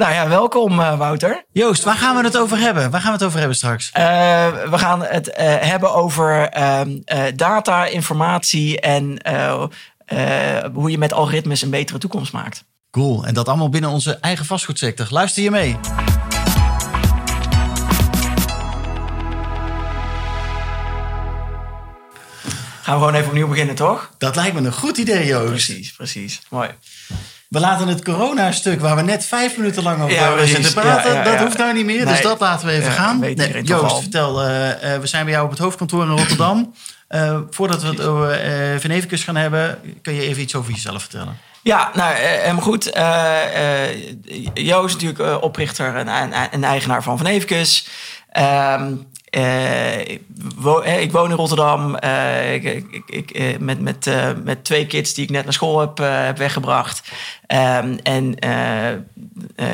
Nou ja, welkom uh, Wouter. Joost, waar gaan we het over hebben? Waar gaan we het over hebben straks? Uh, we gaan het uh, hebben over ehm, data, informatie en hoe je met algoritmes een betere toekomst maakt. Cool, en dat allemaal binnen onze eigen vastgoedsector. Luister je mee. Gaan we gewoon even opnieuw beginnen, toch? Dat lijkt me een goed idee, Joost. Precies, precies. Mooi. We laten het corona-stuk waar we net vijf minuten lang over ja, zitten praten, ja, ja, dat hoeft nou niet meer. Dus dat laten we even gaan. Nee, Joost, vertel, uh, uh, we zijn bij jou op het hoofdkantoor in Rotterdam. Uh, voordat we het over Venevicus gaan hebben, kun je even iets over jezelf vertellen? Ja, nou, helemaal goed. Joost is natuurlijk oprichter en, en, en, eigenaar van Venevicus. Um, uh, ik woon in Rotterdam uh, ik, ik, ik, met, met, uh, met twee kids die ik net naar school heb, heb weggebracht. Um, en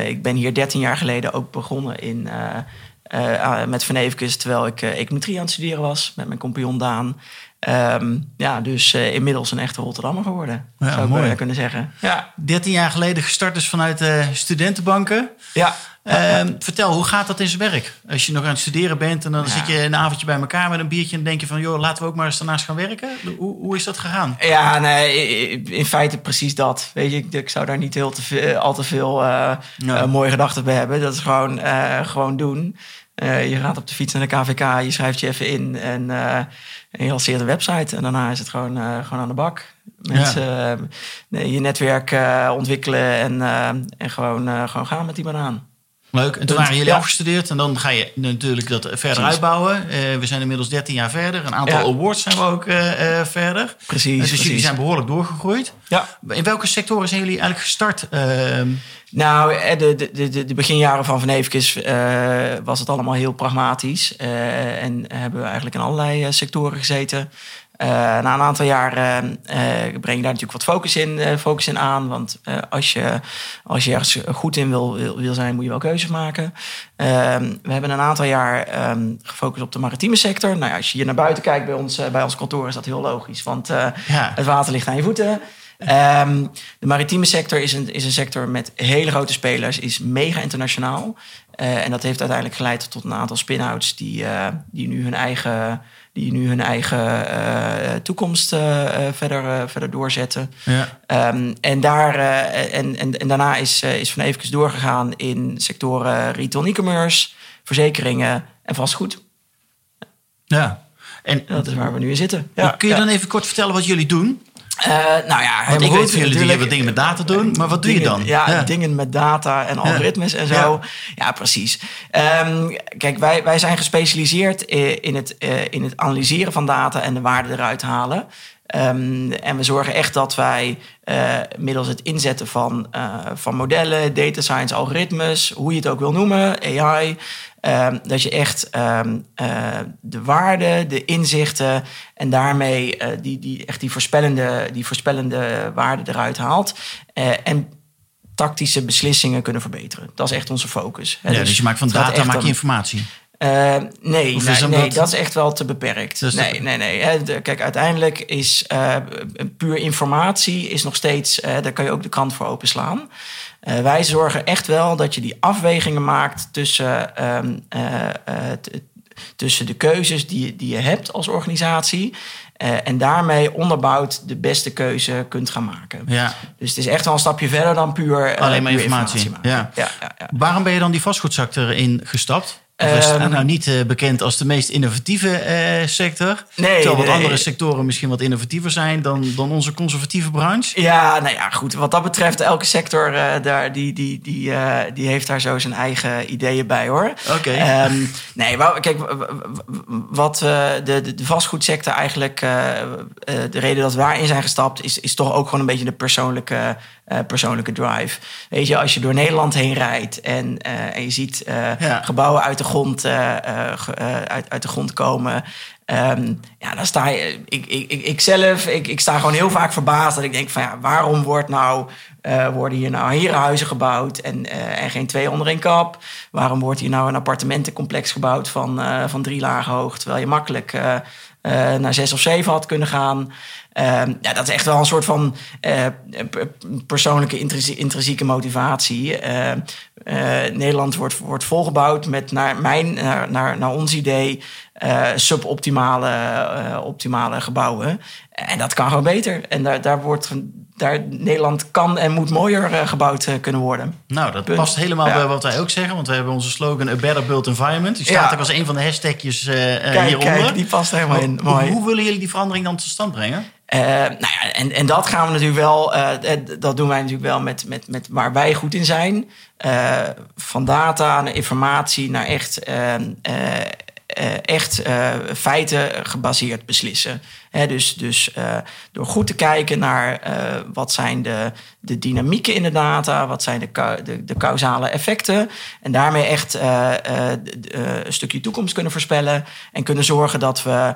ik ben hier 13 jaar geleden ook begonnen in, met Venevicus... terwijl ik econometrie aan het studeren was met mijn compagnon Daan. Um, ja, dus inmiddels een echte Rotterdammer geworden, ja, zou mooi. ik kunnen zeggen. Ja. 13 jaar geleden gestart dus vanuit studentenbanken. Ja. Um, vertel, hoe gaat dat in zijn werk? Als je nog aan het studeren bent en dan ja. zit je een avondje bij elkaar met een biertje en denk je van, joh, laten we ook maar eens daarnaast gaan werken. Hoe, hoe is dat gegaan? Ja, nee, in feite precies dat. Weet je, ik, ik zou daar niet heel te veel, al te veel uh, ja. uh, mooie gedachten bij hebben. Dat is gewoon, uh, gewoon doen. je gaat op de fiets naar de KVK, je schrijft je even in en, en je lanceert een website. En daarna is het gewoon, gewoon aan de bak. Mensen, ja. je netwerk ontwikkelen en, en gewoon, gewoon gaan met die banaan. Leuk. En toen waren jullie ja. afgestudeerd en dan ga je natuurlijk dat verder Precies. uitbouwen. Uh, we zijn inmiddels 13 jaar verder. Een aantal ja. awards zijn we ook uh, uh, verder. Precies. dus precies. jullie zijn behoorlijk doorgegroeid. Ja. In welke sectoren zijn jullie eigenlijk gestart? Ehm, nou, de, de, de, de beginjaren van Van Evenkes was het allemaal heel pragmatisch. en hebben we eigenlijk in allerlei sectoren gezeten. Uh, na een aantal jaar uh, breng je daar natuurlijk wat focus in, uh, focus in aan. Want als, je, als je ergens goed in wil, wil, wil zijn, moet je wel keuzes maken. Ehm, we hebben een aantal jaar um, gefocust op de maritieme sector. Nou ja, als je hier naar buiten kijkt bij ons, bij ons kantoor, is dat heel logisch. Want ja. het water ligt aan je voeten. Um, de maritieme sector is een, is een sector met hele grote spelers, is mega internationaal. en dat heeft uiteindelijk geleid tot een aantal spin-outs die, die nu hun eigen die nu hun eigen uh, toekomst uh, verder, verder doorzetten. Ja. Um, en, daar, en, en, en, daarna is, is Van Evenkes doorgegaan in sectoren retail e-commerce, verzekeringen en vastgoed. Ja. En dat is waar we nu in zitten. Ja. Kun je dan even kort vertellen wat jullie doen? Uh, nou ja, Want ik goed, weet van jullie die wat dingen met data doen, maar wat doe je dan? Ja, ja, dingen met data en algoritmes ja. en zo. Ja, ja precies. Um, kijk, wij, wij zijn gespecialiseerd in het, uh, in het analyseren van data en de waarde eruit halen. Um, en we zorgen echt dat wij uh, middels het inzetten van, van modellen, data science, algoritmes, hoe je het ook wil noemen, AI, Um, dat je echt um, uh, de waarde, de inzichten en daarmee uh, die, die, echt die voorspellende, die voorspellende waarde eruit haalt. Uh, en tactische beslissingen kunnen verbeteren. Dat is echt onze focus. Ja, dus, dus je maakt van data maak je informatie. Uh, nee, nee, nee dat? dat? is echt wel te beperkt. Dus nee, nee, nee. Kijk, uiteindelijk is uh, puur informatie is nog steeds... Uh, daar kan je ook de kant voor openslaan. Uh, wij zorgen echt wel dat je die afwegingen maakt tussen, um, tussen de keuzes die, die je hebt als organisatie. Uh, en daarmee onderbouwd de beste keuze kunt gaan maken. Ja. Dus het is echt wel een stapje verder dan puur, alleen maar puur informatie. informatie ja. Ja, ja, ja. Waarom ben je dan die vastgoedsector in gestapt? Het ehm, nou niet uh, bekend als de meest innovatieve uh, sector? Nee. Terwijl wat andere sectoren misschien wat innovatiever zijn dan, dan onze conservatieve branche? Ja, nou ja, goed. Wat dat betreft, elke sector uh, daar, die, die, die, die heeft daar zo zijn eigen ideeën bij hoor. Oké. Okay. Um, ehm, nee, wel, kijk, wat de, de, de vastgoedsector eigenlijk, de reden dat we daarin zijn gestapt, is, is toch ook gewoon een beetje de persoonlijke uh, persoonlijke drive. Weet je, als je door Nederland heen rijdt en, uh, en je ziet uh, gebouwen uit de grond, uit, uit de grond komen. Um, ja, dan sta je. Ik, ik, ik, zelf, ik, ik sta gewoon heel vaak verbaasd. Dat ik denk van ja, waarom wordt nou, worden hier nou herenhuizen gebouwd en, en geen twee onder één kap? Waarom wordt hier nou een appartementencomplex gebouwd van, van drie lagen hoog? Terwijl je makkelijk naar zes of zeven had kunnen gaan. Ehm, ja, dat is echt wel een soort van uh, persoonlijke intrinsieke motivatie. Uh, Nederland wordt, wordt volgebouwd met naar mijn, naar, naar, naar ons idee, suboptimale optimale gebouwen. En dat kan gewoon beter. En daar, daar wordt daar Nederland kan en moet mooier gebouwd kunnen worden. Nou, dat past helemaal bij wat wij ook zeggen. Want we hebben onze slogan A Better Built Environment. Die staat ook als een van de hashtagjes uh, kijk, hieronder. Kijk, die past helemaal in. Mooi. Hoe willen jullie die verandering dan tot stand brengen? Uh, nou ja, en, en dat gaan we natuurlijk wel, uh, dat doen wij natuurlijk wel met, met, met waar wij goed in zijn. Van data naar informatie naar echt, echt feiten gebaseerd beslissen. He, dus dus door goed te kijken naar wat zijn de, de dynamieken in de data, wat zijn de, de, de causale effecten. En daarmee echt een stukje toekomst kunnen voorspellen. En kunnen zorgen dat, we,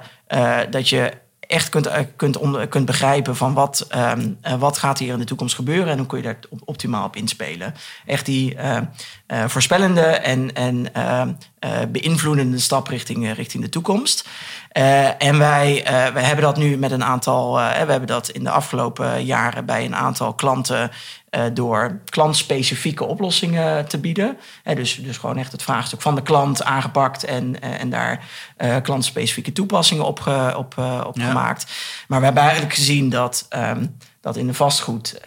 dat je echt kunt, eh, kunt, kunt begrijpen van wat, um, wat gaat hier in de toekomst gebeuren en hoe kun je daar optimaal op inspelen. Echt die uh, voorspellende en, en uh, beïnvloedende stap richting, richting de toekomst. En wij, wij hebben dat nu met een aantal, we hebben dat in de afgelopen jaren bij een aantal klanten uh, door klantspecifieke oplossingen te bieden. Uh, dus, dus gewoon echt het vraagstuk van de klant aangepakt en, uh, en daar klantspecifieke toepassingen op, op, op ja. gemaakt. Maar we hebben eigenlijk gezien dat, um, dat in de vastgoed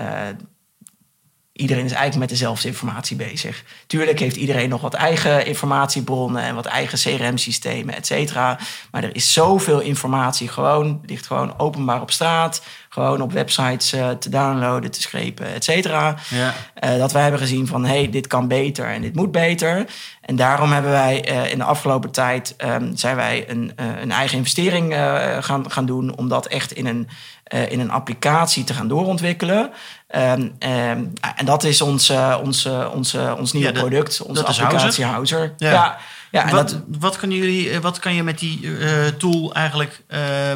iedereen is eigenlijk met dezelfde informatie bezig. Tuurlijk heeft iedereen nog wat eigen informatiebronnen en wat eigen CRM-systemen, et cetera. Maar er is zoveel informatie gewoon, ligt gewoon openbaar op straat, gewoon op websites uh, te downloaden, te schepen, et cetera. Ja. Uh, dat wij hebben gezien van, hey, dit kan beter en dit moet beter. En daarom hebben wij uh, in de afgelopen tijd, um, zijn wij een, een eigen investering gaan, gaan doen om dat echt in een, in een applicatie te gaan doorontwikkelen. Um, um, en dat is ons, uh, ons, uh, ons, uh, ons nieuwe ja, dat, product, onze applicatie Houser. Houser. Ja. ja. Ja, wat, dat, wat, kunnen jullie, wat kan je met die tool eigenlijk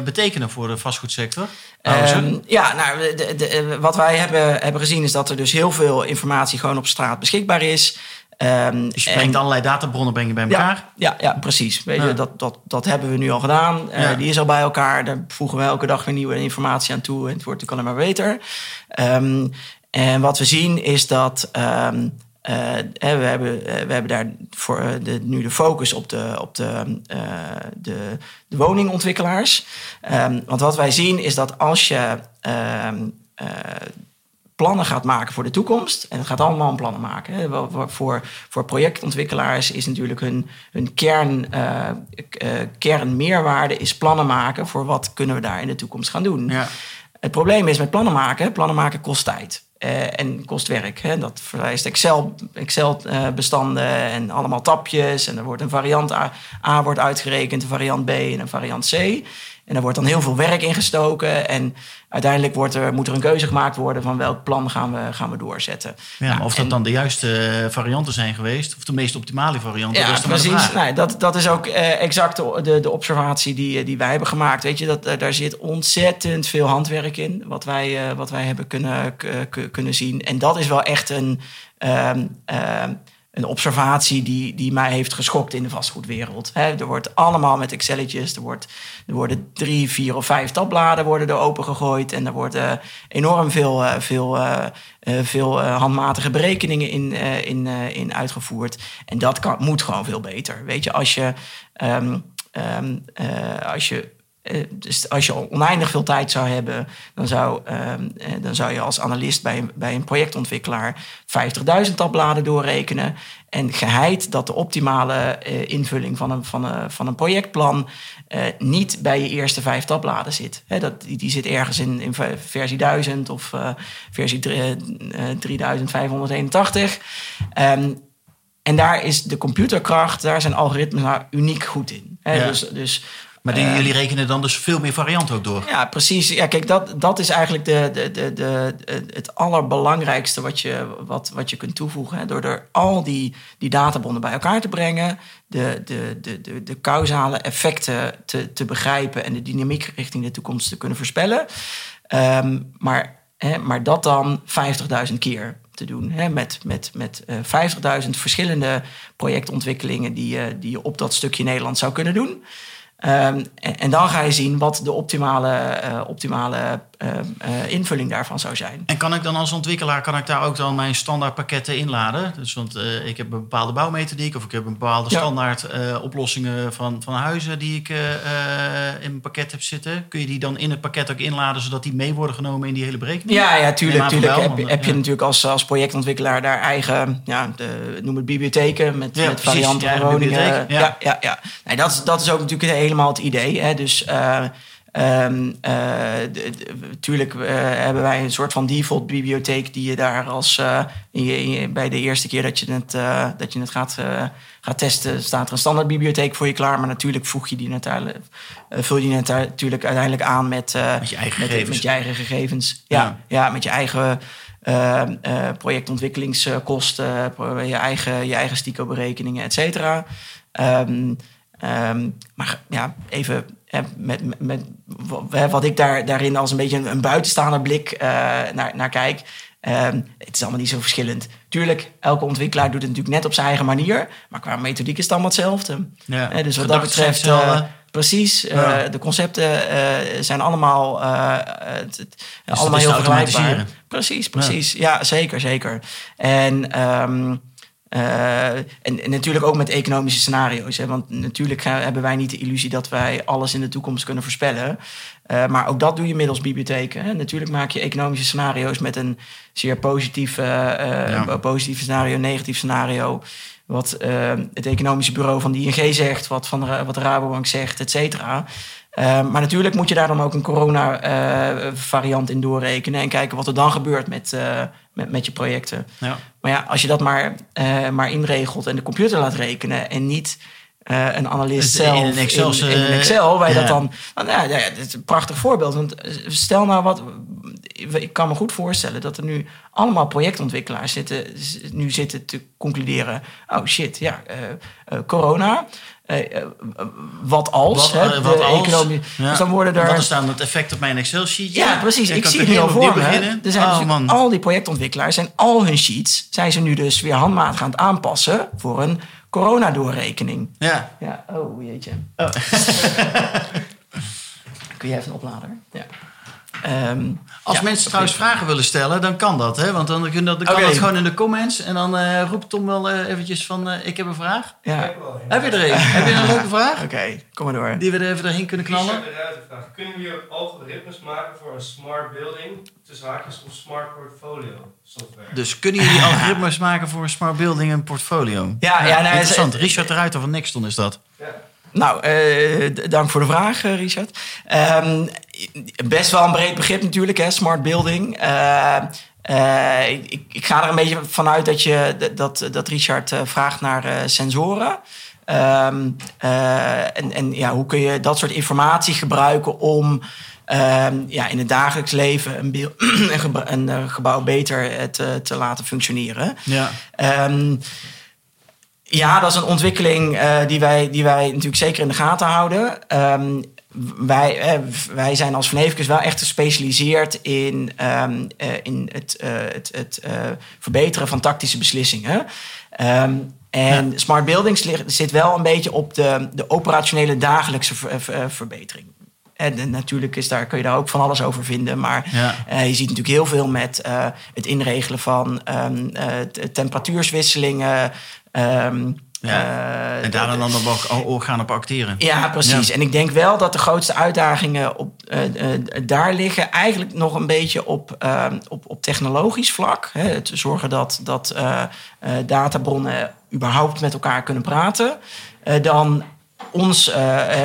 betekenen voor de vastgoedsector? Um, ja, nou, de, de, wat wij hebben, hebben gezien is dat er dus heel veel informatie gewoon op straat beschikbaar is. Um, dus je brengt allerlei databronnen brengen bij elkaar? Ja, ja, ja precies. Weet je, dat, dat, dat hebben we nu al gedaan. Uh, die is al bij elkaar. Daar voegen we elke dag weer nieuwe informatie aan toe. En het wordt natuurlijk alleen maar beter. Um, en wat we zien is dat... Um, uh, we, hebben, we hebben daar voor de, nu de focus op de, op de, uh, de, de woningontwikkelaars. Want wat wij zien is dat als je plannen gaat maken voor de toekomst. En het gaat allemaal om plannen maken. Hè. Voor, voor projectontwikkelaars is natuurlijk hun, hun kern, uh, uh, kernmeerwaarde is plannen maken voor wat kunnen we daar in de toekomst gaan doen. Ja. Het probleem is met plannen maken, plannen maken kost tijd. Uh, en kost werk. Hè. Dat vereist Excel, Excel bestanden en allemaal tapjes. En er wordt een variant A, A wordt uitgerekend, een variant B en een variant C. En er wordt dan heel veel werk ingestoken. En uiteindelijk wordt er, moet er een keuze gemaakt worden van welk plan gaan we, gaan we doorzetten. Ja, nou, of dat dan de juiste eh, varianten zijn geweest, of de meest optimale varianten. Ja, precies. Nee, dat, dat is ook uh, exact de, de, observatie die, die wij hebben gemaakt. Weet je, dat, uh, daar zit ontzettend veel handwerk in, wat wij, uh, wat wij hebben kunnen, kunnen zien. En dat is wel echt een. Uh, een observatie die, die mij heeft geschokt in de vastgoedwereld. er wordt allemaal met Excelletjes, er, wordt, er worden drie, vier of vijf tabbladen worden er opengegooid en er worden enorm veel, uh, veel, uh, veel handmatige berekeningen in, in, in uitgevoerd. En dat kan, moet gewoon veel beter. Weet je, als je, um, als je dus als je oneindig veel tijd zou hebben, dan zou, ehm, dan zou je als analist bij een, bij een projectontwikkelaar 50.000 tabbladen doorrekenen. En geheid dat de optimale invulling van een, van, een, van een projectplan niet bij je eerste vijf tabbladen zit. dat, die, die zit ergens in, in versie 1000 of versie 3581. Um, en daar is de computerkracht, daar zijn algoritmes nou uniek goed in. Dus, dus, maar die, uh, jullie rekenen dan dus veel meer varianten ook door? Ja, precies. Ja, kijk, dat, dat is eigenlijk de, de, de, de, het allerbelangrijkste wat je, wat, wat je kunt toevoegen. Hè? Door er al die, die databonden bij elkaar te brengen, de, de, de, de, de causale effecten te, te begrijpen en de dynamiek richting de toekomst te kunnen voorspellen. Um, maar, hè, maar dat dan 50.000 keer te doen. Hè, met met, met uh, eh, 50.000 verschillende projectontwikkelingen die, uh, die je op dat stukje Nederland zou kunnen doen. Um, en, dan ga je zien wat de optimale, uh, optimale uh, invulling daarvan zou zijn. En kan ik dan als ontwikkelaar kan ik daar ook dan mijn standaard pakketten inladen? Dus want uh, ik heb een bepaalde bouwmethodiek of ik heb een bepaalde ja. standaard oplossingen van, van huizen die ik in mijn pakket heb zitten. Kun je die dan in het pakket ook inladen zodat die mee worden genomen in die hele berekening? Ja, ja tuurlijk. tuurlijk. Wel, heb, je, heb je natuurlijk als, als projectontwikkelaar daar eigen, ja, de, noem het bibliotheken met, ja, met varianten van woningen. Ja, ja, ja. Nee, dat, is, dat is ook natuurlijk helemaal het idee. Hè? Dus Um, tuurlijk uh, hebben wij een soort van default bibliotheek die je daar als in je, in je, bij de eerste keer dat je het, dat je het gaat, gaat testen, staat er een standaard bibliotheek voor je klaar. Maar natuurlijk voeg je die natuurlijk, vul je die natuurlijk uiteindelijk aan met, met, je, eigen met, gegevens. met je eigen gegevens. Ja, ja. ja met je eigen projectontwikkelingskosten, je eigen, je eigen STICO-berekeningen, et cetera. Um, um, maar ja, even met, met, wat ik daar, daarin als een beetje een, een buitenstaander blik uh, naar, naar kijk. Um, het is allemaal niet zo verschillend. Tuurlijk, elke ontwikkelaar doet het natuurlijk net op zijn eigen manier. Maar qua methodiek is het allemaal hetzelfde. Ja, dus wat dat betreft, uh, precies. Ja. de concepten zijn allemaal, het, dus allemaal heel vergelijkbaar. Precies, precies. Ja, ja zeker, zeker. En... Um, uh, en, en, natuurlijk ook met economische scenario's. Hè? Want natuurlijk hebben wij niet de illusie dat wij alles in de toekomst kunnen voorspellen. Uh, maar ook dat doe je middels bibliotheken. Hè? Natuurlijk maak je economische scenario's met een zeer positief, uh, ja. positief scenario, negatief scenario. Wat het economische bureau van de ING zegt, wat, van de, wat de Rabobank zegt, et cetera. Maar natuurlijk moet je daar dan ook een corona-variant in doorrekenen en kijken wat er dan gebeurt met, met, met je projecten. Ja. Maar ja, als je dat maar, maar inregelt en de computer laat rekenen en niet een analist zelf in Excel, in, in Excel waar je ja. dat dan. Nou, ja, ja, dat is een prachtig voorbeeld. Want stel nou wat. Ik kan me goed voorstellen dat er nu allemaal projectontwikkelaars zitten, nu zitten te concluderen. Oh shit, ja, corona. Eh, eh, wat als, wat, hè, wat als, economie. Ja. Dus dan worden er... Wat is dan het effect op mijn Excel-sheet? Ja, precies. Ik, zie het nu al voor me. Er zijn oh, dus al die projectontwikkelaars en al hun sheets... zijn ze nu dus weer handmatig aan het aanpassen... voor een coronadoorrekening. Ja. Ja, oh jeetje. Oh. Kun je even een oplader? Ja. Um, als ja, mensen trouwens vragen willen stellen, dan kan dat. Hè? Want dan, dan, dan kan dat gewoon in de comments. En dan uh, roept Tom wel uh, eventjes van, uh, ik heb een vraag. Ja. Heb je er een? heb je een leuke vraag? Oké, okay, kom maar door. Die we er even doorheen kunnen knallen. Vraag. Kunnen we algoritmes maken voor een smart building, tussen haakjes of smart portfolio software? Dus kunnen jullie algoritmes maken voor een smart building en portfolio? Ja, ja, ja nou, interessant. Richard de Ruiter van Nexton is dat. Ja. Nou, uh, dank voor de vraag, uh, Richard. Um, best wel een breed begrip natuurlijk, hè, smart building. Uh, ik, ik, ga er een beetje vanuit dat, je, dat, dat Richard vraagt naar sensoren. Um, en en ja, hoe kun je dat soort informatie gebruiken om um, ja, in het dagelijks leven een, een, een gebouw beter te, te laten functioneren? Ja. Ja, dat is een ontwikkeling uh, die, wij, die wij natuurlijk zeker in de gaten houden. Um, wij, eh, wij zijn als Vernevicus wel echt gespecialiseerd in, um, uh, in het, het, het verbeteren van tactische beslissingen. Um, en ja. smart buildings zit wel een beetje op de, de operationele dagelijkse ver, verbetering. En natuurlijk is daar, kun je daar ook van alles over vinden. Maar ja. uh, je ziet natuurlijk heel veel met uh, het inregelen van um, uh, temperatuurswisselingen, Um, Ja. en daar dan ook gaan op acteren. Ja, precies. En ik denk wel dat de grootste uitdagingen op, daar liggen eigenlijk nog een beetje op, ehm, op, op technologisch vlak. Hè. Het zorgen dat, dat databronnen überhaupt met elkaar kunnen praten. dan ons,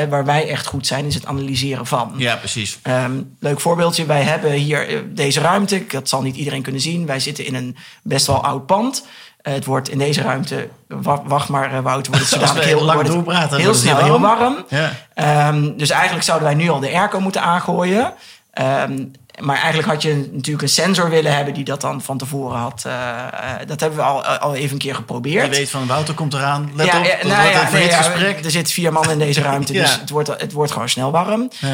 waar wij echt goed zijn, is het analyseren van. Ja, precies. Um, leuk voorbeeldje. Wij hebben hier eh, deze ruimte. Dat zal niet iedereen kunnen zien. Wij zitten in een best wel oud pand. Uh, het wordt in deze ruimte, wacht maar Wout, wordt het zodanig heel, lang doorpraten, heel snel heel warm. Ja. Um, dus eigenlijk zouden wij nu al de airco moeten aangooien. Um, maar eigenlijk had je natuurlijk een sensor willen hebben die dat dan van tevoren had. Uh, dat hebben we al, al even een keer geprobeerd. Je weet van Wouter komt eraan. Let ja, op, ja, nou, ja, nee, gesprek. Er zitten vier man in deze ruimte, dus het wordt, het wordt gewoon snel warm. Uh,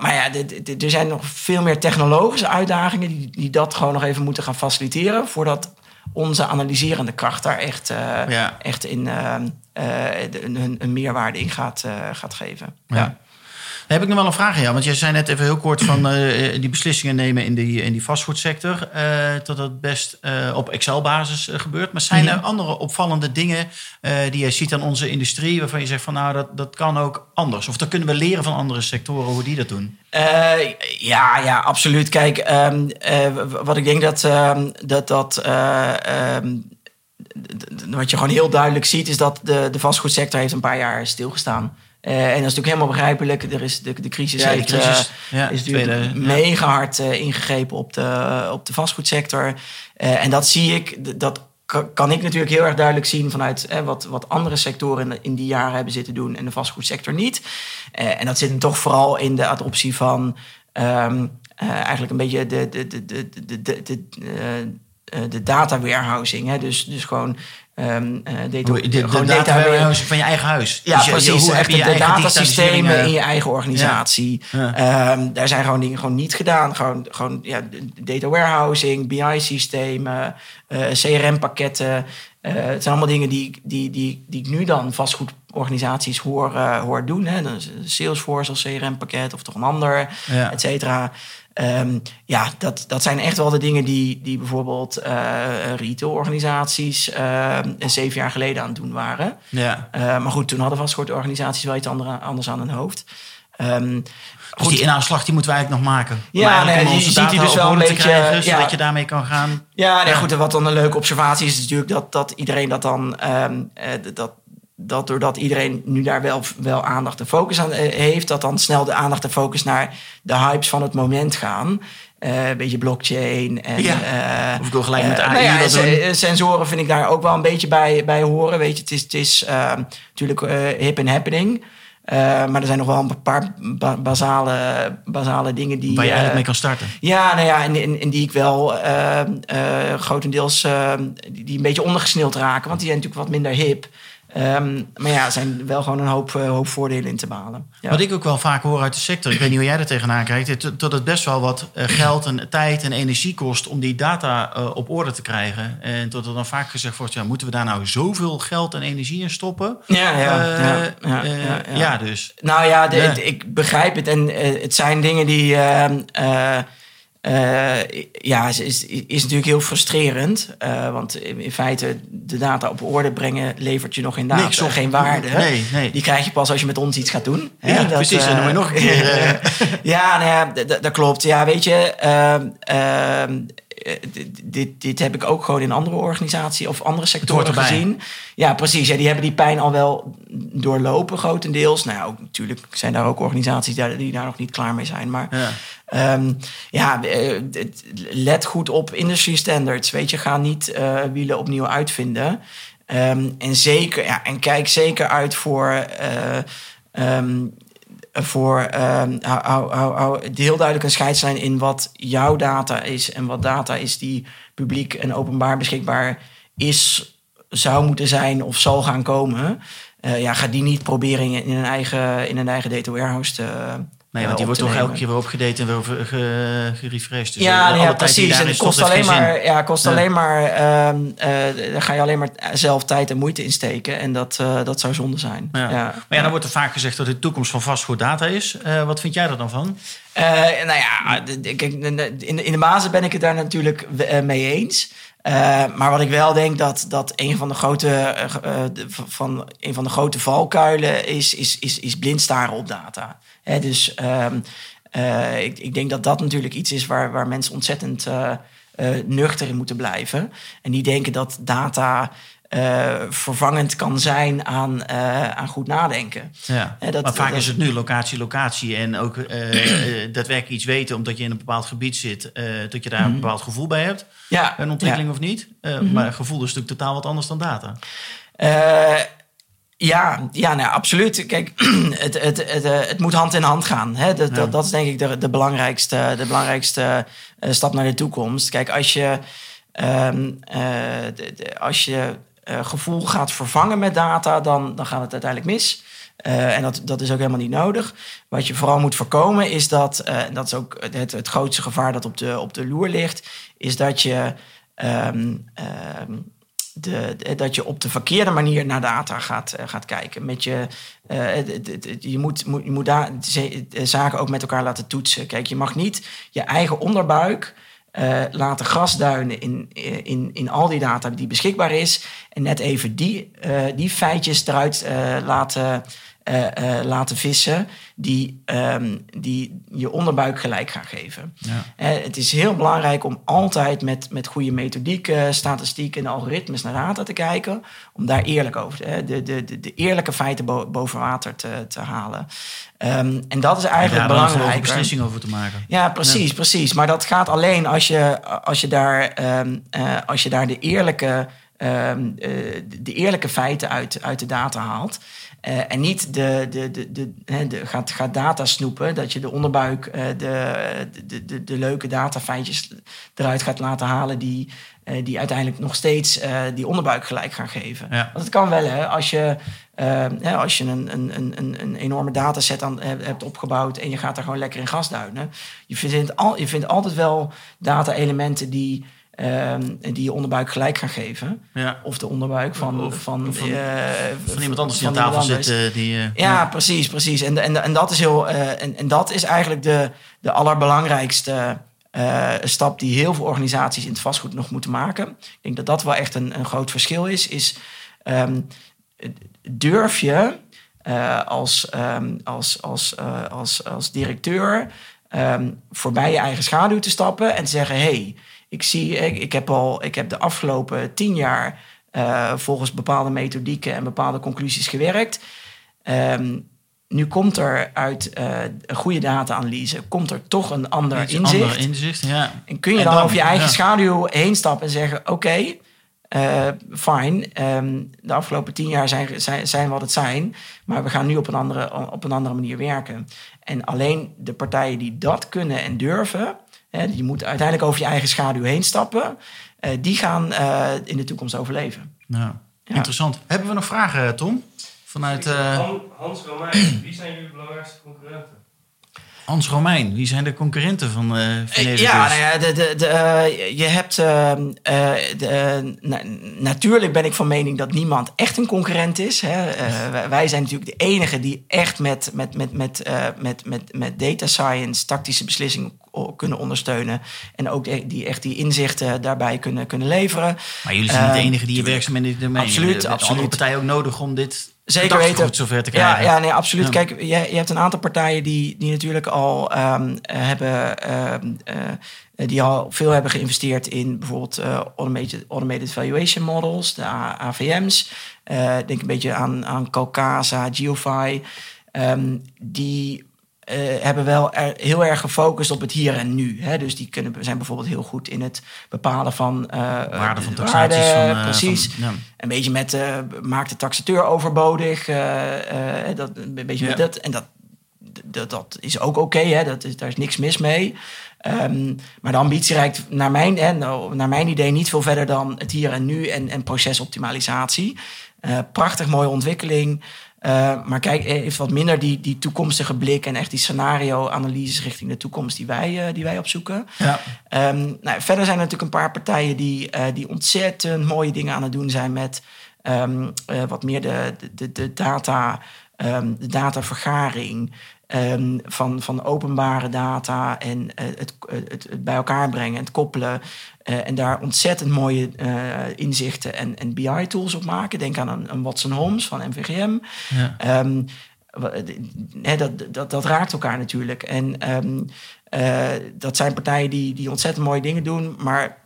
maar ja, er zijn nog veel meer technologische uitdagingen die, die dat gewoon nog even moeten gaan faciliteren voordat onze analyserende kracht daar echt, uh, echt in een, een, meerwaarde in gaat, gaat geven. ja heb ik nog wel een vraag aan jou. Want jij zei net even heel kort van uh, die beslissingen nemen in die, in die fastfoodsector. Uh, dat dat best uh, op Excel-basis gebeurt. Maar zijn er mhm. andere opvallende dingen die jij ziet aan onze industrie... waarvan je zegt van nou, dat, dat kan ook anders? Of dat kunnen we leren van andere sectoren hoe die dat doen? ja, ja, absoluut. Kijk, um, wat ik denk dat... Um, dat, dat um, wat je gewoon heel duidelijk ziet... is dat de, de vastgoedsector heeft een paar jaar stilgestaan en dat is natuurlijk helemaal begrijpelijk. Er is de, de crisis, ja, heeft, crisis uh, is natuurlijk mega hard uh, ingegrepen op de, op de vastgoedsector. en dat zie ik, dat kan ik natuurlijk heel erg duidelijk zien vanuit wat, wat andere sectoren in, die jaren hebben zitten doen en de vastgoedsector niet. en dat zit toch vooral in de adoptie van um, eigenlijk een beetje de, de, de, de, de, de, de, de data warehousing. Hè? Dus, dus gewoon Um, de, de, de, gewoon data, van je eigen huis. Ja, dus je, precies. Je, echt de, de datasystemen in je eigen organisatie. Ja. Um, daar zijn gewoon dingen gewoon niet gedaan. Gewoon, gewoon ja, data warehousing, BI-systemen, uh, eh, CRM-pakketten. Uh, eh, het zijn allemaal dingen die, die, die, die ik nu dan vastgoedorganisaties hoor, hoor doen. Hè. Salesforce als CRM-pakket of toch een ander, ja. et cetera. Um, ja, dat, dat zijn echt wel de dingen die, die bijvoorbeeld uh, retailorganisaties uh, zeven jaar geleden aan het doen waren. Ja. Uh, maar goed, toen hadden vastgoedorganisaties wel iets andere, anders aan hun hoofd. Um, dus die inhaalslag die moeten wij eigenlijk nog maken. Ja, nee, ziet die dus wel een beetje... Krijgen, zodat ja. je daarmee kan gaan... Ja, nee, ja. goed, wat dan een leuke observatie is, is natuurlijk dat, dat iedereen dat dan... Um, dat, dat doordat iedereen nu daar wel, wel aandacht en focus aan eh, heeft, dat dan snel de aandacht en focus naar de hypes van het moment gaan. Uh, een beetje blockchain. En, ja. Uh, of ik wil gelijk met AI uh, nou ja, Sensoren vind ik daar ook wel een beetje bij, bij horen. Weet je, het is, het is natuurlijk hip en happening. maar er zijn nog wel een paar ba basale, basale dingen die... Waar je eigenlijk mee kan starten. Ja, nou ja, en, en, die ik wel grotendeels... die, die een beetje ondergesneeld raken. Want die zijn natuurlijk wat minder hip. Um, maar ja, er zijn wel gewoon een hoop, uh, hoop voordelen in te behalen. Ja. Wat ik ook wel vaak hoor uit de sector, ik weet niet hoe jij er tegenaan kijkt, dat het best wel wat uh, geld en tijd en energie kost om die data uh, op orde te krijgen. En tot er dan vaak gezegd wordt, ja, moeten we daar nou zoveel geld en energie in stoppen? Ja, ja, ja, ja, ja, dus. Nou ja, de, ik begrijp het. En het zijn dingen die ehm, uh, ja, is, is, is, natuurlijk heel frustrerend. Uh, want in feite, de data op orde brengen levert je nog inderdaad Niks geen waarde. Nee, nee. Die krijg je pas als je met ons iets gaat doen. Ja, dat, precies. en dan moet je nog een keer... ja, nou ja, dat klopt. Ja, weet je... Eh, dit, dit heb ik ook gewoon in andere organisaties of andere sectoren gezien. Ja, precies. Ja, die hebben die pijn al wel doorlopen, grotendeels. Nou, natuurlijk zijn daar ook organisaties die daar nog niet klaar mee zijn. Maar ja, um, ja eh, let goed op industry standards. Weet je, ga niet uh, wielen opnieuw uitvinden. Um, en, zeker, ja, en kijk zeker uit voor. Uh, um, voor uh, hou, hou, hou, heel duidelijk een scheidslijn in wat jouw data is en wat data is die publiek en openbaar beschikbaar is, zou moeten zijn of zal gaan komen. Uh, ja, ga die niet proberen in een eigen, in een eigen data warehouse te, Nee, want die wordt toch elke keer weer opgedate en weer gerefreshed. Dus ja, ja precies. En het kost alleen maar, ja, kost alleen maar uh, daar ga je alleen maar zelf tijd en moeite in steken. En dat, uh, dat zou zonde zijn. Ja. Maar ja, dan wordt er vaak gezegd dat de toekomst van vastgoed data is. Uh, wat vind jij er dan van? nou ja, in, de, in de basis ben ik het daar natuurlijk mee eens. Maar wat ik wel denk dat, dat een van de grote, van, een van de grote valkuilen is, is, is, is blind staren op data. Hè, dus ehm, ik, ik denk dat dat natuurlijk iets is waar, waar mensen ontzettend nuchter in moeten blijven. En die denken dat data uh, vervangend kan zijn aan, uh, aan goed nadenken. Ja. dat, maar vaak is het nu locatie, locatie en ook daadwerkelijk iets weten omdat je in een bepaald gebied zit, dat je daar een mhm. bepaald gevoel bij hebt. Ja. Een ontwikkeling of niet. Mm Maar gevoel is natuurlijk totaal wat anders dan data. Ja, ja nou, absoluut. Kijk, het, het, het, het, moet hand in hand gaan. Hè? Dat, dat, dat, is denk ik de, de belangrijkste, de belangrijkste stap naar de toekomst. Kijk, als je, um, de, de, als je uh, gevoel gaat vervangen met data, dan, dan gaat het uiteindelijk mis. Uh, en dat, dat is ook helemaal niet nodig. Wat je vooral moet voorkomen is dat, uh, en dat is ook het, het grootste gevaar dat op de, op de loer ligt, is dat je, um, um, de, dat je op de verkeerde manier naar data gaat, gaat kijken. Met je, je moet, moet, je moet daar zaken ook met elkaar laten toetsen. Kijk, je mag niet je eigen onderbuik uh, laten grasduinen in, in, in al die data die beschikbaar is. En net even die, uh, die feitjes eruit laten, laten vissen. Die, um, die je onderbuik gelijk gaan geven. Ja. het is heel belangrijk om altijd met, met goede methodiek, statistiek en algoritmes naar data te kijken. Om daar eerlijk over de, de, de, de eerlijke feiten boven water te, te halen. Um, en dat is eigenlijk en belangrijk. een beslissing over te maken. Ja, precies, precies. Maar dat gaat alleen als je, als je, daar, um, uh, als je daar de eerlijke, um, uh, de eerlijke feiten uit, uit de data haalt. Uh, en niet de, de, de, de, de, gaat, gaat data snoepen, dat je de onderbuik, de, de, de, de leuke datafeitjes eruit gaat laten halen die, die uiteindelijk nog steeds die onderbuik gelijk gaan geven. Ja. Want het kan wel, hè, als je uh, als je een, een, een, een enorme dataset aan, hebt opgebouwd en je gaat daar gewoon lekker in gas duinen. Je vindt, al, je vindt altijd wel data-elementen die, uh, die je onderbuik gelijk gaan geven. Ja. Of de onderbuik van, of, van, van, uh, van, iemand anders die aan tafel zit. die, ja, ja, precies, precies. En, en, en dat is heel en, en dat is eigenlijk de, de allerbelangrijkste. stap die heel veel organisaties in het vastgoed nog moeten maken. Ik denk dat dat wel echt een, een groot verschil is. Is um, durf je uh, als, um, als, als, uh, als, als directeur um, voorbij je eigen schaduw te stappen en te zeggen: hé, hey, ik, zie, ik, ik, heb al, ik heb de afgelopen tien jaar uh, volgens bepaalde methodieken en bepaalde conclusies gewerkt. Um, nu komt er uit een goede data-analyse, komt er toch een ander inzicht. Ander inzicht ja. En kun je dan, over je eigen schaduw heen stappen en zeggen: Oké, okay, uh, fine, ehm, de afgelopen tien jaar zijn, zijn, zijn wat het zijn, maar we gaan nu op een, andere, op een andere manier werken. En alleen de partijen die dat kunnen en durven, je moet uiteindelijk over je eigen schaduw heen stappen, uh, die gaan uh, in de toekomst overleven. Nou, ja. Interessant. Hebben we nog vragen, Tom? Vanuit. Hans Romein, wie zijn jullie belangrijkste concurrenten? Hans Romein, wie zijn de concurrenten van uh? Ja, nou ja de, de, de, uh, je hebt. Uh, de, natuurlijk ben ik van mening dat niemand echt een concurrent is. Hè. wij zijn natuurlijk de enige die echt met, met, met, met, met, met, met data science tactische beslissingen kunnen ondersteunen. En ook die echt die inzichten daarbij kunnen, kunnen leveren. Maar jullie zijn niet de enige die je werkzaam in dit domein. Absoluut, absoluut. andere partijen ook nodig om dit Zeker weten. zover te krijgen. Ja, ja nee, absoluut. Kijk, je, je hebt een aantal partijen die, die natuurlijk al um, hebben. Um, uh, die al veel hebben geïnvesteerd in bijvoorbeeld uh, automated, automated valuation models, de AVM's. Uh, denk een beetje aan, aan Calcasa, Geofy. Um, die hebben wel er, heel erg gefocust op het hier en nu. Hè? Dus die kunnen, zijn bijvoorbeeld heel goed in het bepalen van uh, waarde van taxaties. Waarde, van, precies. Van, ja. Een beetje met maakt de taxateur overbodig. dat, een beetje ja. met dat. En dat, dat, dat is ook oké. Okay, dat is, daar is niks mis mee. Um, maar de ambitie reikt naar mijn, hè, nou, naar mijn idee niet veel verder dan het hier en nu en, en procesoptimalisatie. prachtig mooie ontwikkeling. Uh, maar kijk, heeft wat minder die, die toekomstige blik en echt die scenario-analyses richting de toekomst die wij, uh, die wij opzoeken. Ja. Um, nou, verder zijn er natuurlijk een paar partijen die, uh, die ontzettend mooie dingen aan het doen zijn met um, wat meer de, de, de data, um, de datavergaring. Ehm, van, van openbare data en het, het, het, bij elkaar brengen, het koppelen. En daar ontzettend mooie inzichten en, en BI-tools op maken. Denk aan een, een Watson Holmes van MVGM. Ja. Ehm, dat, dat, dat raakt elkaar natuurlijk. En dat zijn partijen die, die ontzettend mooie dingen doen, maar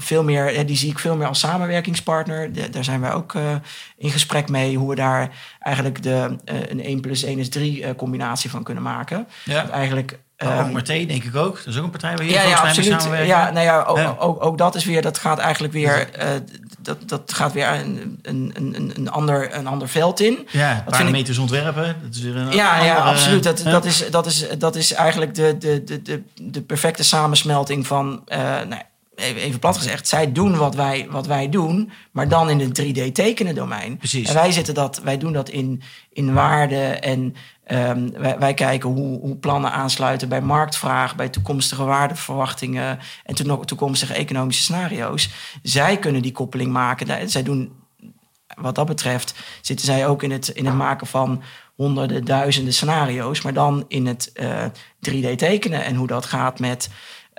veel meer, die zie ik veel meer als samenwerkingspartner. daar zijn wij ook uh, in gesprek mee hoe we daar eigenlijk de, een 1 plus 1 is 3 uh, combinatie van kunnen maken. Ja. eigenlijk, uh, ook Marté, denk ik ook. Dat is ook een partij waar je ja, ja, absoluut. Ja, nou ja, ook, Ook, ook, dat is weer, dat gaat eigenlijk weer, dat, dat gaat weer een, een, een, een, ander, een ander veld in. Ja, parameters ontwerpen. Dat is weer een ja, andere, ja, absoluut. Dat, dat, is, dat, is, dat is eigenlijk de, de, de, de, de perfecte samensmelting van... nou, even plat gezegd, zij doen wat wij, wat wij doen, maar dan in het 3D tekenen domein. Precies. En wij, zitten dat, wij doen dat in, in waarde en um, wij, wij, kijken hoe, hoe plannen aansluiten bij marktvraag, bij toekomstige waardeverwachtingen en toekomstige economische scenario's. Zij kunnen die koppeling maken. Zij doen, wat dat betreft, zitten zij ook in het, in het maken van honderden, duizenden scenario's, maar dan in het uh, eh, 3D tekenen en hoe dat gaat met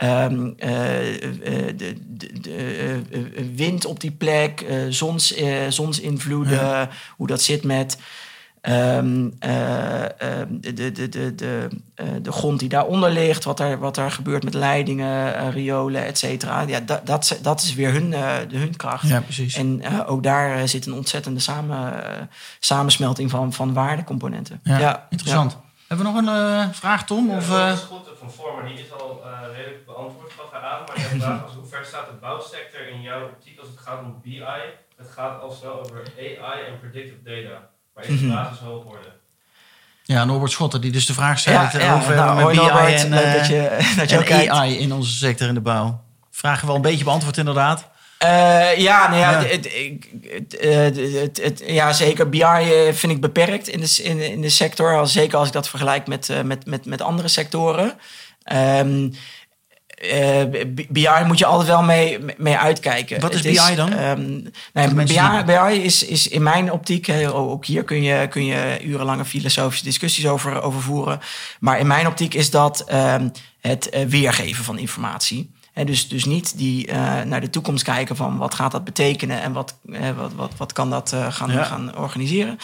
Um, de, de, de wind op die plek, zons, zonsinvloeden, hoe dat zit met um, de, de, de, de, de grond die daaronder ligt, wat er, wat er gebeurt met leidingen, riolen, et cetera. Ja, dat, dat, dat is weer hun, de, hun kracht. Ja, precies. En ook daar zit een ontzettende samen, samensmelting van, van waardecomponenten. Ja, ja interessant. Hebben we nog een vraag, Tom? Of, uh... is goed van voor, die is al redelijk beantwoord, gaf hij aan. Maar je vraag was, hoe ver staat de bouwsector in jouw optiek als het gaat om BI? Het gaat al snel over AI en predictive data. Maar is de mhm. basis hoog worden? Ja, Norbert Schotten, die dus de vraag stelt ja, over nou, met BI en, uh, dat je, dat je AI in onze sector in de bouw. Vragen wel een beetje beantwoord inderdaad. Uh, ja, nou ja, ja. Het, het, ja, zeker. BI vind ik beperkt in de, in, in de sector. Zeker als ik dat vergelijk met, met, met, met andere sectoren. Um, uh, eh, BI moet je altijd wel mee, mee uitkijken. Wat is, BI dan? Um, nee, BI, BI is, is in mijn optiek, ook hier kun je, kun je urenlange filosofische discussies over, over voeren. Maar in mijn optiek is dat um, het weergeven van informatie. He, dus, dus niet die uh, naar de toekomst kijken van wat gaat dat betekenen en wat, wat, wat, wat kan dat gaan, ja. gaan organiseren.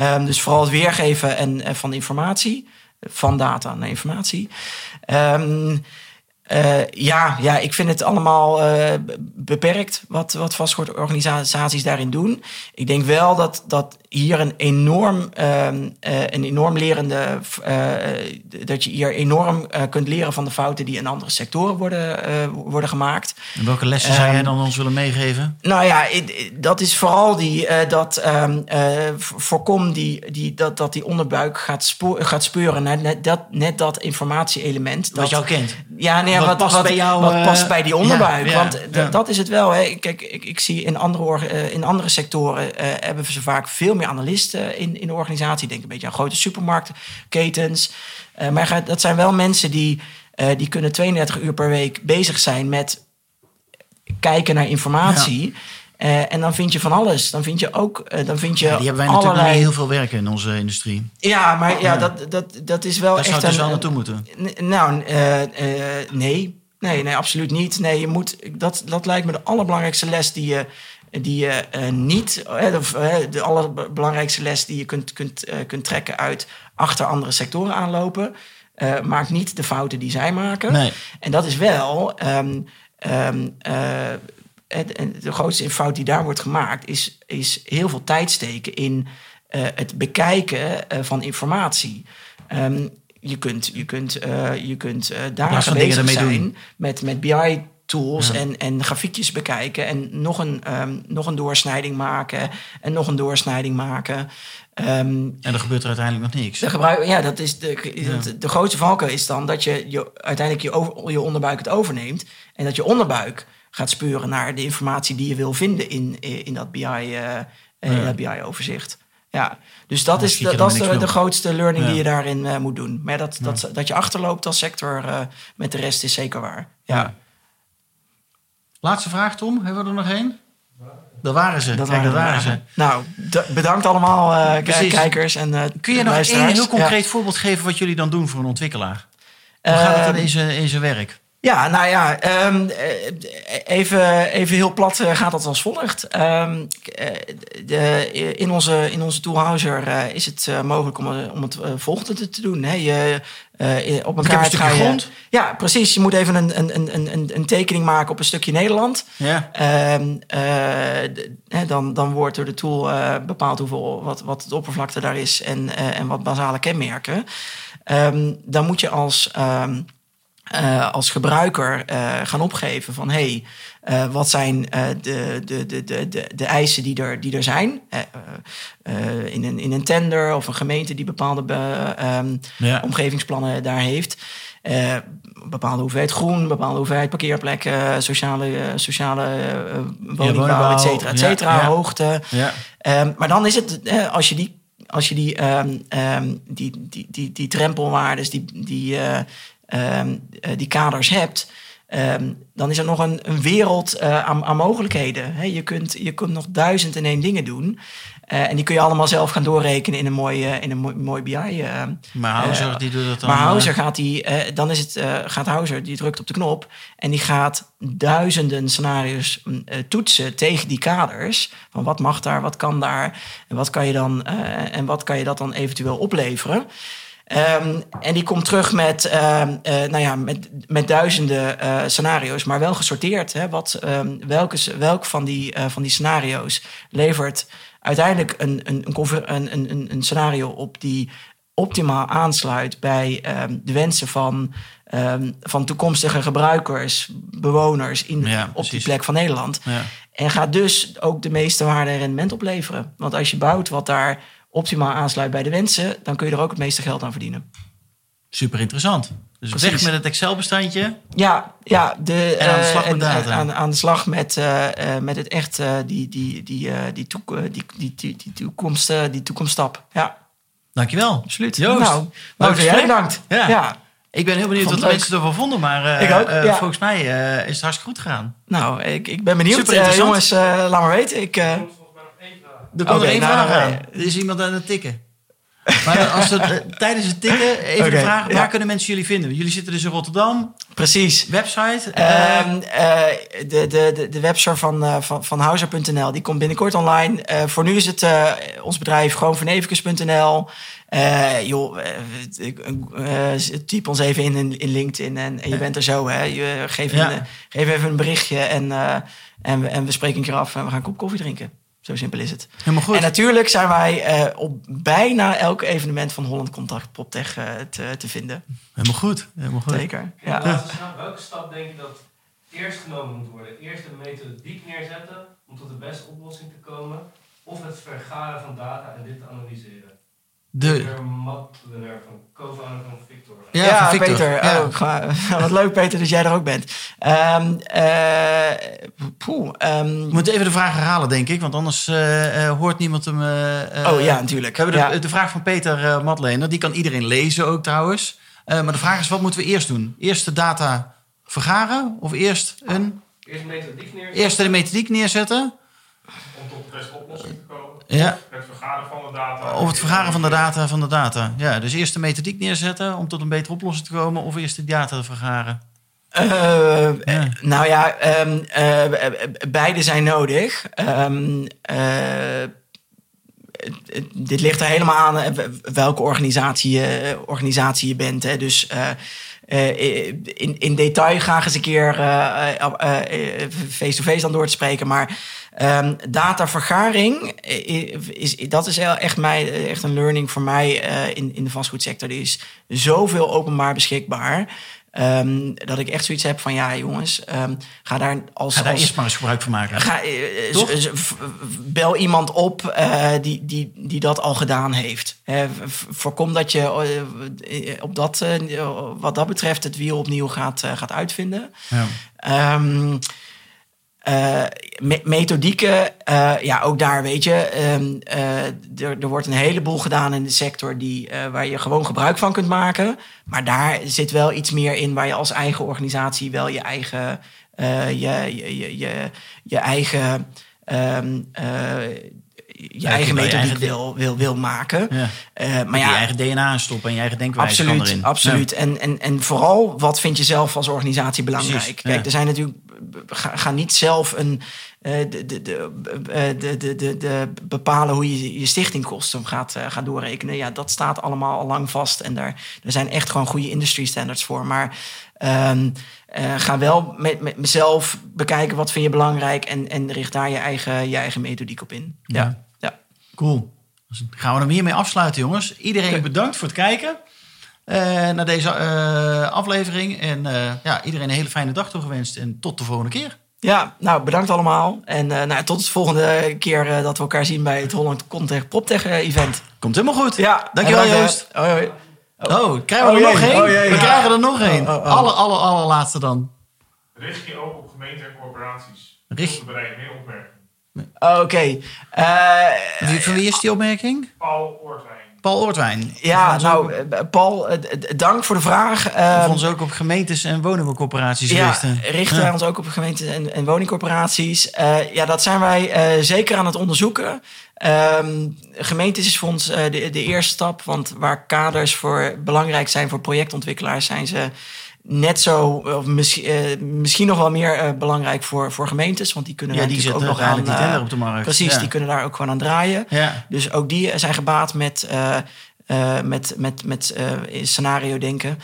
Um, dus vooral het weergeven en, van informatie, van data naar informatie. Um, uh, ja, ja, ik vind het allemaal uh, beperkt wat, wat vastgoedorganisaties daarin doen. Ik denk wel dat, dat hier een enorm, uh, een enorm lerende. dat je hier enorm kunt leren van de fouten die in andere sectoren worden, worden gemaakt. En welke lessen zou jij ehm, dan ons willen meegeven? Nou ja, dat is vooral die. dat um, voorkom die, die, dat, dat die onderbuik gaat, gaat speuren naar net dat, net dat informatie-element. Wat jou kent. Ja, nee, wat, past bij jou? Wat past eh, bij die onderbuik? Want dat is het wel. Hè. Kijk, ik, ik zie in andere, uh, in andere sectoren uh, hebben ze vaak veel meer analisten in, in de organisatie. Denk een beetje aan grote supermarktketens. maar dat zijn wel mensen die, die kunnen 32 uur per week bezig zijn met kijken naar informatie. Uh, en dan vind je van alles. Dan vind je ook. Uh, dan vind je ja, die hebben wij allerlei... natuurlijk niet heel veel werken in onze industrie. Ja, maar ja, ja. Dat, dat, dat is wel Daar echt. Zou dus wel naartoe moeten. Nou, uh, nee. Nee, nee, absoluut niet. Nee, je moet. Dat, dat lijkt me de allerbelangrijkste les die je. Die je niet. Of, de allerbelangrijkste les die je kunt, kunt, kunt trekken uit achter andere sectoren aanlopen. maak niet de fouten die zij maken. Nee. En dat is wel. Um, um, de grootste fout die daar wordt gemaakt, is, is heel veel tijd steken in uh, het bekijken uh, van informatie. Um, je kunt, je kunt, uh, je kunt daar bezig zijn doen. met, met BI tools ja. en, en grafiekjes bekijken en nog een, um, nog een doorsnijding maken en nog een doorsnijding maken. Um, en er gebeurt er uiteindelijk nog niks. De, gebruik, ja, dat is de, ja. de, grootste valkuil is dan dat je, je uiteindelijk je, over, je onderbuik het overneemt en dat je onderbuik gaat speuren naar de informatie die je wil vinden in, in dat BI-overzicht. BI ja, dus dat is, de, dat is de, de, grootste learning die je daarin uh, moet doen. Maar dat, dat, dat je achterloopt als sector uh, met de rest is zeker waar. Ja. Laatste vraag, Tom. Hebben we er nog één? daar waren ze. Dat, Kijk, waren, ze. Nou, bedankt allemaal kijkers en Kun je nog een heel concreet voorbeeld geven wat jullie dan doen voor een ontwikkelaar? Hoe gaat het in zijn, in zijn werk? Ja, nou ja, ehm, even, even heel plat gaat dat als volgt. Um, de, in, onze, in onze toolhouser is het mogelijk om, om het volgende te doen. Hè. Je, op een kaart ga je, grond. Ja, precies. Je moet even een, een, een, een, tekening maken op een stukje Nederland. Ja. Um, dan, dan wordt door de tool bepaald hoeveel, wat, wat het oppervlakte daar is en, en wat basale kenmerken. dan moet je als uh, als gebruiker uh, gaan opgeven van hey, uh, wat zijn de, de, de, de, de eisen die er, die er zijn. in, een, in een tender of een gemeente die bepaalde um, ja. omgevingsplannen daar heeft. bepaalde hoeveelheid groen, bepaalde hoeveelheid parkeerplekken, sociale, sociale woningbouw, ja, et cetera, et cetera, ja, hoogte. Um, maar dan is het, als je die als je die, um, um, die, die, die, die drempelwaardes, die, die, uh, Ehm, eh, die kaders hebt, ehm, dan is er nog een, een wereld uh, aan, aan, mogelijkheden. je, kunt, je kunt nog duizend en één dingen doen. Uh, en die kun je allemaal zelf gaan doorrekenen in een mooi, in een mooi, mooi BI. maar Houser die doet dat dan. Maar Houser gaat die, dan is het, gaat Houser, die drukt op de knop en die gaat duizenden scenario's mm, toetsen tegen die kaders. Van wat mag daar, wat kan daar en wat kan je dan en wat kan je dat dan eventueel opleveren. Um, en die komt terug met, uh, uh, nou ja, met, met duizenden uh, scenario's, maar wel gesorteerd. Hè? Wat, um, welke, welk van die, van die scenario's levert uiteindelijk een, een, een, een, een scenario op die optimaal aansluit bij um, de wensen van, van toekomstige gebruikers, bewoners in, ja, op die plek van Nederland. Ja. En gaat dus ook de meeste waarde en rendement opleveren. Want als je bouwt wat daar optimaal aansluit bij de wensen, dan kun je er ook het meeste geld aan verdienen. Super interessant. Dus Precies. weg met het Excel-bestandje. Ja, ja de, en aan de slag met data. Aan, aan, de slag met, uh, met het echt die, die, die, die, toek, die, die, die, die, toekomst, die toekomststap. Ja. Dankjewel. Absoluut. Joost. Nou, nou jij bedankt. Ja. ja. Ik ben heel benieuwd wat de mensen ervan vonden, maar ik ook, ja. volgens mij is het hartstikke goed gegaan. Nou, ik, ik ben benieuwd. Jongens, laat maar weten. Ik, er komt er één vraag aan. Er is iemand aan het tikken. Maar als we, eh, tijdens het tikken even de vraag: waar kunnen mensen jullie vinden? Jullie zitten dus in Rotterdam. Precies. Website? Uh, de, de, de, website van, uh, van, van Houser.nl die komt binnenkort online. voor nu is het ons bedrijf gewoon vanevicus.nl. joh, typ ons even in, in LinkedIn en, en je bent er zo. Hè. Je, geef, een, geef even een berichtje en, en, we, en we spreken een keer af en we gaan een kop koffie drinken. Zo simpel is het. Helemaal goed. En natuurlijk zijn wij uh, op bijna elk evenement van Holland Contact PropTech uh, te, te, vinden. Helemaal goed. Helemaal goed. Zeker. Ja. ja. Welke stap denk je dat eerst genomen moet worden? Eerst de methodiek neerzetten om tot de beste oplossing te komen, of het vergaren van data en dit te analyseren? De... Peter Matlener van co-founder van Victor. Ja, ja Victor. Peter. Ja. Oh, wat leuk Peter dat jij er ook bent. Um, uh, poeh, um, We moeten even de vraag herhalen, denk ik. Want anders uh, hoort niemand hem... Uh, oh ja, natuurlijk. We hebben de, de vraag van Peter Matlener. Die kan iedereen lezen ook trouwens. maar de vraag is, wat moeten we eerst doen? Eerst de data vergaren? Of eerst een... Eerst de methodiek neerzetten. Eerst de methodiek neerzetten. Om tot de beste oplossing te komen. Ja. Het vergaren van de data. Of het vergaren van de data van de data. Ja, dus eerst de methodiek neerzetten om tot een betere oplossing te komen, of eerst de data te vergaren? Uh, Nou ja, um, uh, beide zijn nodig. Um, uh, dit ligt er helemaal aan welke organisatie je, organisatie je bent. Hè. Dus in, in detail graag eens een keer face-to-face -face dan door te spreken. Maar Um, datavergaring, is, dat is echt, mij, echt een learning voor mij in, in de vastgoedsector. Er is zoveel openbaar beschikbaar. Um, dat ik echt zoiets heb van ja, jongens, um, ga daar als. Ga daar als, eerst maar eens gebruik van maken. Ga, uh, bel iemand op uh, die, die, die dat al gedaan heeft. voorkom dat je op dat, wat dat betreft het wiel opnieuw gaat, gaat uitvinden. Ja. Um, uh, methodieken, uh, ja, ook daar weet je, um, uh, er, wordt een heleboel gedaan in de sector die, waar je gewoon gebruik van kunt maken. Maar daar zit wel iets meer in waar je als eigen organisatie wel je eigen, je, je, je, je, eigen ehm, je eigen methodiek wil, wil, wil maken. Ja. Uh, maar ja, je eigen DNA stoppen en je eigen denkwijze absoluut. Absoluut. En, en, en vooral, wat vind je zelf als organisatie belangrijk? Kijk, er zijn natuurlijk... Ga, ga niet zelf een, de, de, de, de, de, bepalen hoe je je stichtingkosten gaat, gaat doorrekenen. Ja, dat staat allemaal al lang vast. En daar, er zijn echt gewoon goede industry standards voor. Maar um, ga wel met, met mezelf bekijken wat vind je belangrijk en, en richt daar je eigen, je eigen methodiek op in. Ja. ja. Cool. Dus gaan we hem hiermee afsluiten, jongens. Iedereen bedankt voor het kijken uh, naar deze uh, aflevering. En uh, ja, iedereen een hele fijne dag toegewenst. En tot de volgende keer. Ja, nou bedankt allemaal. En nou, tot de volgende keer dat we elkaar zien bij het Holland Contech PropTech event. Komt helemaal goed. Ja, dankjewel Joost. Hoi, hoi. Oh, krijgen we er nog één? we krijgen er nog één. Alle, alle, allerlaatste dan. Richt je ook op gemeenten en corporaties. Richt... bereiken meer opmerkingen. Oké. Okay. Uh, van wie is die opmerking? Paul Oortwijn. Paul Oortwijn. Ja, nou, eh, Paul, dank voor de vraag. Ehm, ons ook op gemeentes en woningcorporaties ja, richten. richten wij ons ook op gemeentes en, en woningcorporaties. Uh, ja, dat zijn wij uh, zeker aan het onderzoeken. Um, gemeentes is voor ons de, de eerste stap. Want waar kaders voor belangrijk zijn voor projectontwikkelaars... zijn ze net zo, of misschien, uh, misschien nog wel meer uh, belangrijk voor, voor gemeentes. Want die kunnen ja, die ook nog aan, die op de markt. Precies, ja. die kunnen daar ook gewoon aan draaien. Ja. Dus ook die zijn gebaat met, met, met, met scenario denken.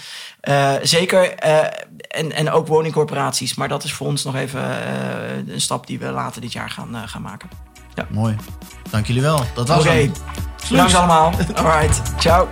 zeker, en, en ook woningcorporaties. Maar dat is voor ons nog even een stap die we later dit jaar gaan, gaan maken. Ja. Mooi. Dank jullie wel. Dat was Oké, okay. bedankt allemaal. All right, ciao.